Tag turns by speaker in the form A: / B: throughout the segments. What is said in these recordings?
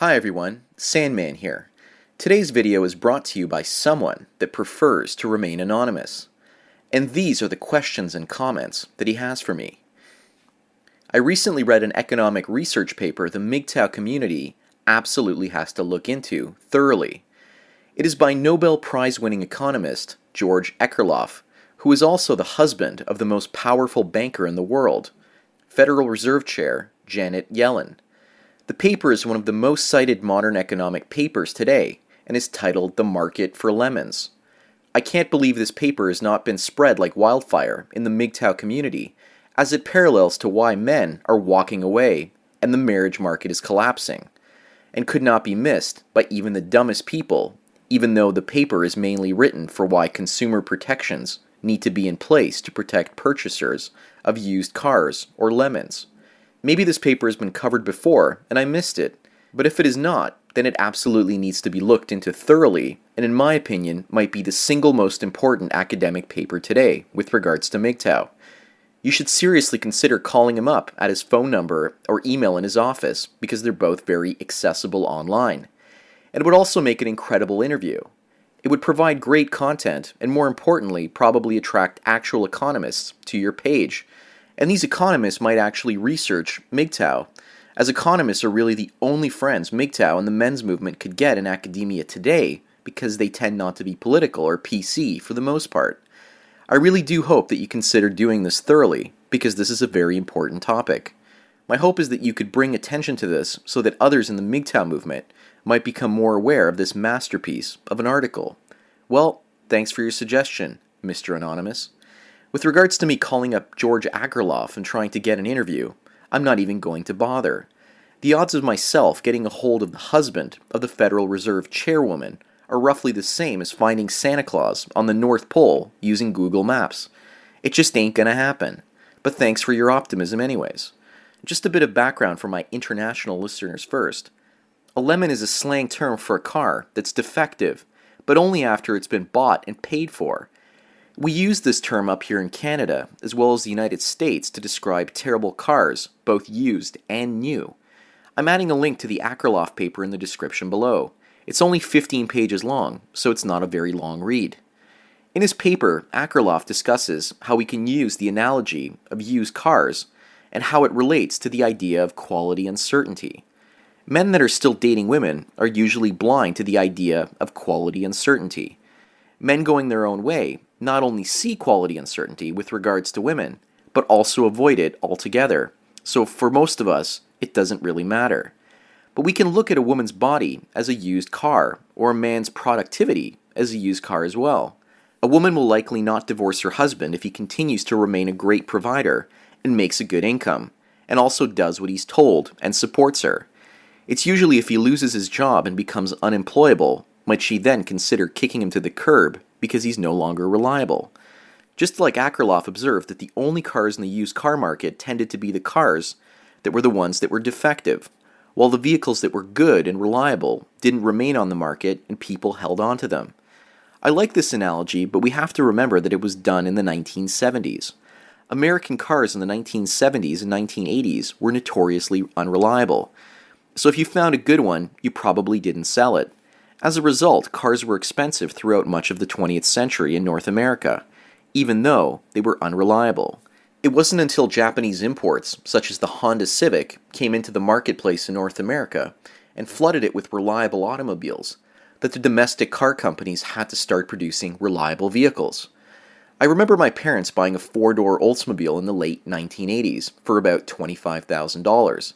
A: Hi everyone, Sandman here. Today's video is brought to you by someone that prefers to remain anonymous. And these are the questions and comments that he has for me. I recently read an economic research paper the MGTOW community absolutely has to look into thoroughly. It is by Nobel Prize winning economist George Akerlof, who is also the husband of the most powerful banker in the world, Federal Reserve Chair Janet Yellen. The paper is one of the most cited modern economic papers today and is titled The Market for Lemons. I can't believe this paper has not been spread like wildfire in the MGTOW community, as it parallels to why men are walking away and the marriage market is collapsing, and could not be missed by even the dumbest people, even though the paper is mainly written for why consumer protections need to be in place to protect purchasers of used cars or lemons. Maybe this paper has been covered before and I missed it, but if it is not, then it absolutely needs to be looked into thoroughly, and in my opinion, might be the single most important academic paper today with regards to MGTOW. You should seriously consider calling him up at his phone number or email in his office because they're both very accessible online. And it would also make an incredible interview. It would provide great content and, more importantly, probably attract actual economists to your page and these economists might actually research MGTOW, as economists are really the only friends MGTOW and the men's movement could get in academia today because they tend not to be political or PC for the most part. I really do hope that you consider doing this thoroughly because this is a very important topic. My hope is that you could bring attention to this so that others in the MGTOW movement might become more aware of this masterpiece of an article. Well, thanks for your suggestion, Mr. Anonymous. With regards to me calling up George Akerlof and trying to get an interview, I'm not even going to bother. The odds of myself getting a hold of the husband of the Federal Reserve chairwoman are roughly the same as finding Santa Claus on the North Pole using Google Maps. It just ain't gonna happen. But thanks for your optimism, anyways. Just a bit of background for my international listeners first. A lemon is a slang term for a car that's defective, but only after it's been bought and paid for. We use this term up here in Canada, as well as the United States, to describe terrible cars, both used and new. I'm adding a link to the Akerlof paper in the description below. It's only 15 pages long, so it's not a very long read. In his paper, Akerlof discusses how we can use the analogy of used cars and how it relates to the idea of quality uncertainty. Men that are still dating women are usually blind to the idea of quality uncertainty. Men going their own way not only see quality uncertainty with regards to women, but also avoid it altogether. So for most of us, it doesn't really matter. But we can look at a woman's body as a used car, or a man's productivity as a used car as well. A woman will likely not divorce her husband if he continues to remain a great provider and makes a good income, and also does what he's told and supports her. It's usually if he loses his job and becomes unemployable, might she then consider kicking him to the curb because he's no longer reliable. Just like Akerlof observed that the only cars in the used car market tended to be the cars that were the ones that were defective, while the vehicles that were good and reliable didn't remain on the market and people held on to them. I like this analogy, but we have to remember that it was done in the 1970s. American cars in the 1970s and 1980s were notoriously unreliable. So if you found a good one, you probably didn't sell it. As a result, cars were expensive throughout much of the 20th century in North America, even though they were unreliable. It wasn't until Japanese imports, such as the Honda Civic, came into the marketplace in North America and flooded it with reliable automobiles that the domestic car companies had to start producing reliable vehicles. I remember my parents buying a four door Oldsmobile in the late 1980s for about $25,000.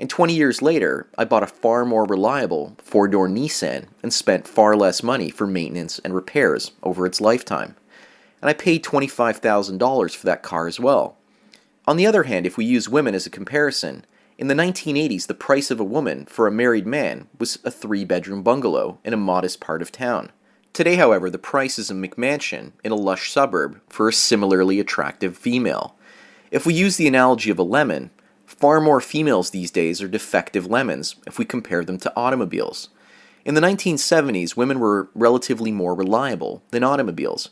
A: And 20 years later, I bought a far more reliable four door Nissan and spent far less money for maintenance and repairs over its lifetime. And I paid $25,000 for that car as well. On the other hand, if we use women as a comparison, In the 1980s, the price of a woman for a married man was a three bedroom bungalow in a modest part of town. Today, however, the price is a McMansion in a lush suburb for a similarly attractive female. If we use the analogy of a lemon, far more females these days are defective lemons if we compare them to automobiles. In the 1970s, women were relatively more reliable than automobiles,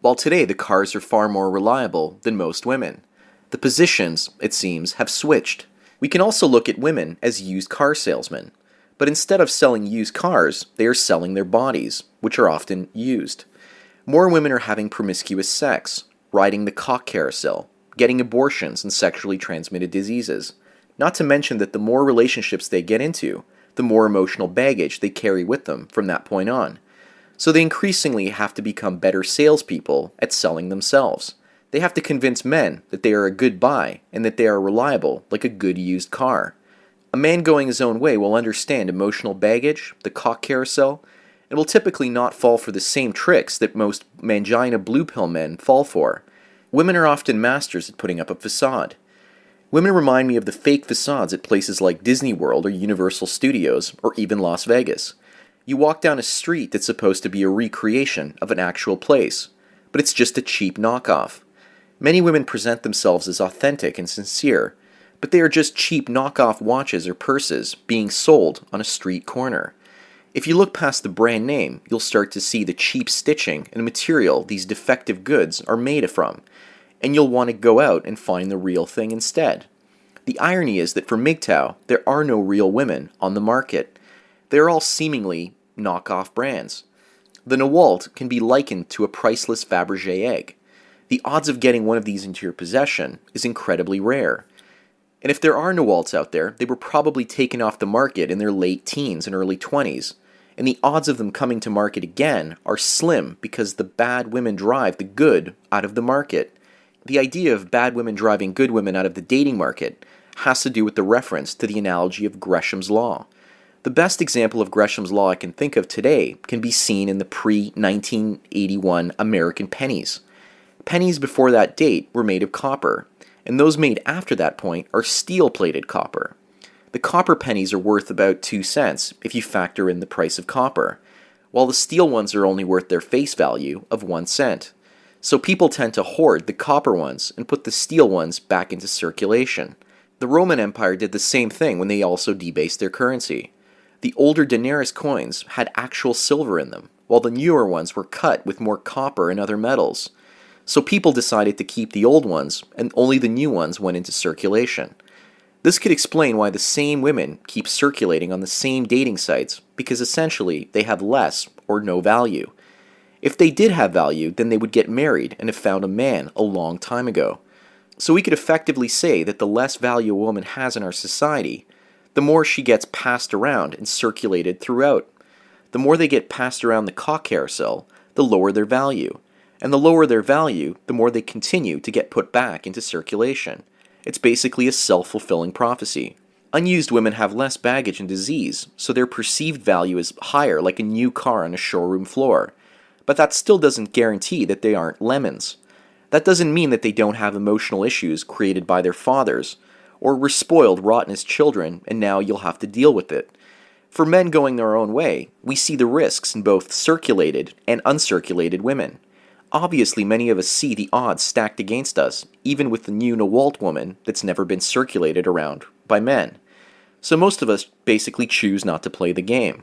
A: while today the cars are far more reliable than most women. The positions, it seems, have switched. We can also look at women as used car salesmen. But instead of selling used cars, they are selling their bodies, which are often used. More women are having promiscuous sex, riding the cock carousel, getting abortions and sexually transmitted diseases. Not to mention that the more relationships they get into, the more emotional baggage they carry with them from that point on. So they increasingly have to become better salespeople at selling themselves. They have to convince men that they are a good buy and that they are reliable like a good used car. A man going his own way will understand emotional baggage, the cock carousel, and will typically not fall for the same tricks that most mangina blue pill men fall for. Women are often masters at putting up a facade. Women remind me of the fake facades at places like Disney World or Universal Studios or even Las Vegas. You walk down a street that's supposed to be a recreation of an actual place, but it's just a cheap knockoff. Many women present themselves as authentic and sincere, but they are just cheap knockoff watches or purses being sold on a street corner. If you look past the brand name, you'll start to see the cheap stitching and material these defective goods are made from, and you'll want to go out and find the real thing instead. The irony is that for MGTOW, there are no real women on the market. They are all seemingly knockoff brands. The Nawalt can be likened to a priceless Fabergé egg the odds of getting one of these into your possession is incredibly rare. And if there are Nawalts out there, they were probably taken off the market in their late teens and early 20s, and the odds of them coming to market again are slim because the bad women drive the good out of the market. The idea of bad women driving good women out of the dating market has to do with the reference to the analogy of Gresham's Law. The best example of Gresham's Law I can think of today can be seen in the pre 1981 American pennies. Pennies before that date were made of copper, and those made after that point are steel plated copper. The copper pennies are worth about 2 cents if you factor in the price of copper, while the steel ones are only worth their face value of 1 cent. So people tend to hoard the copper ones and put the steel ones back into circulation. The Roman Empire did the same thing when they also debased their currency. The older denarius coins had actual silver in them, while the newer ones were cut with more copper and other metals. So people decided to keep the old ones, and only the new ones went into circulation. This could explain why the same women keep circulating on the same dating sites, because essentially they have less or no value. If they did have value, then they would get married and have found a man a long time ago. So we could effectively say that the less value a woman has in our society, the more she gets passed around and circulated throughout. The more they get passed around the cock carousel, the lower their value and the lower their value, the more they continue to get put back into circulation. It's basically a self fulfilling prophecy. Unused women have less baggage and disease, so their perceived value is higher, like a new car on a showroom floor. But that still doesn't guarantee that they aren't lemons. That doesn't mean that they don't have emotional issues created by their fathers, or were spoiled rotten as children and now you'll have to deal with it. For men going their own way, we see the risks in both circulated and uncirculated women. Obviously, many of us see the odds stacked against us, even with the new Nawalt woman that's never been circulated around by men. So most of us basically choose not to play the game.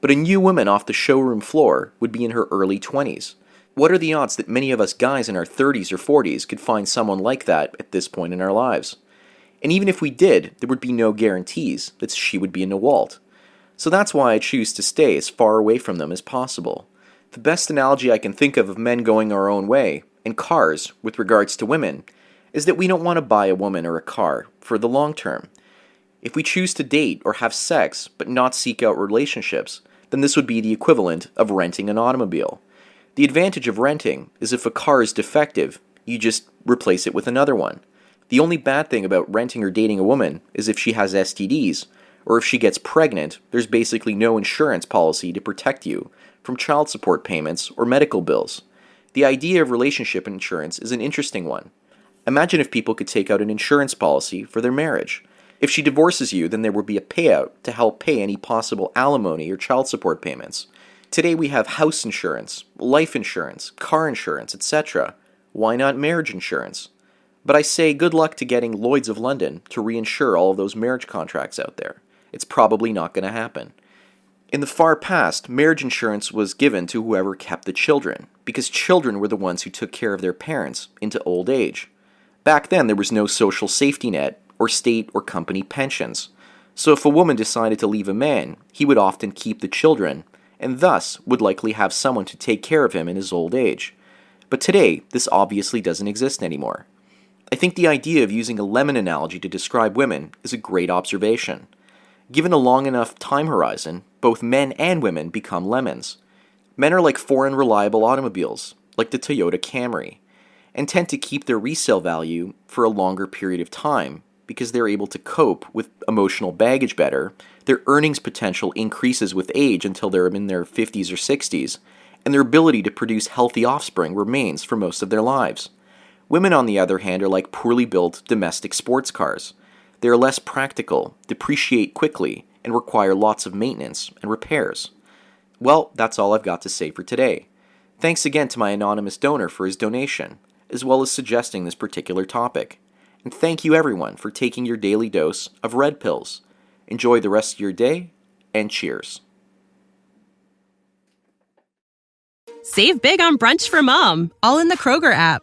A: But a new woman off the showroom floor would be in her early 20s. What are the odds that many of us guys in our 30s or 40s could find someone like that at this point in our lives? And even if we did, there would be no guarantees that she would be a Nawalt. So that's why I choose to stay as far away from them as possible. The best analogy I can think of of men going our own way, and cars, with regards to women, is that we don't want to buy a woman or a car for the long term. If we choose to date or have sex but not seek out relationships, then this would be the equivalent of renting an automobile. The advantage of renting is if a car is defective, you just replace it with another one. The only bad thing about renting or dating a woman is if she has STDs, or if she gets pregnant, there's basically no insurance policy to protect you, from child support payments or medical bills. The idea of relationship insurance is an interesting one. Imagine if people could take out an insurance policy for their marriage. If she divorces you, then there will be a payout to help pay any possible alimony or child support payments. Today we have house insurance, life insurance, car insurance, etc. Why not marriage insurance? But I say good luck to getting Lloyds of London to reinsure all of those marriage contracts out there. It's probably not going to happen. In the far past, marriage insurance was given to whoever kept the children, because children were the ones who took care of their parents into old age. Back then, there was no social safety net, or state or company pensions. So if a woman decided to leave a man, he would often keep the children, and thus would likely have someone to take care of him in his old age. But today, this obviously doesn't exist anymore. I think the idea of using a lemon analogy to describe women is a great observation. Given a long enough time horizon, both men and women become lemons. Men are like foreign reliable automobiles, like the Toyota Camry, and tend to keep their resale value for a longer period of time because they're able to cope with emotional baggage better. Their earnings potential increases with age until they're in their 50s or 60s, and their ability to produce healthy offspring remains for most of their lives. Women, on the other hand, are like poorly built domestic sports cars. They are less practical, depreciate quickly, and require lots of maintenance and repairs. Well, that's all I've got to say for today. Thanks again to my anonymous donor for his donation, as well as suggesting this particular topic. And thank you everyone for taking your daily dose of red pills. Enjoy the rest of your day, and cheers.
B: Save big on brunch for mom, all in the Kroger app.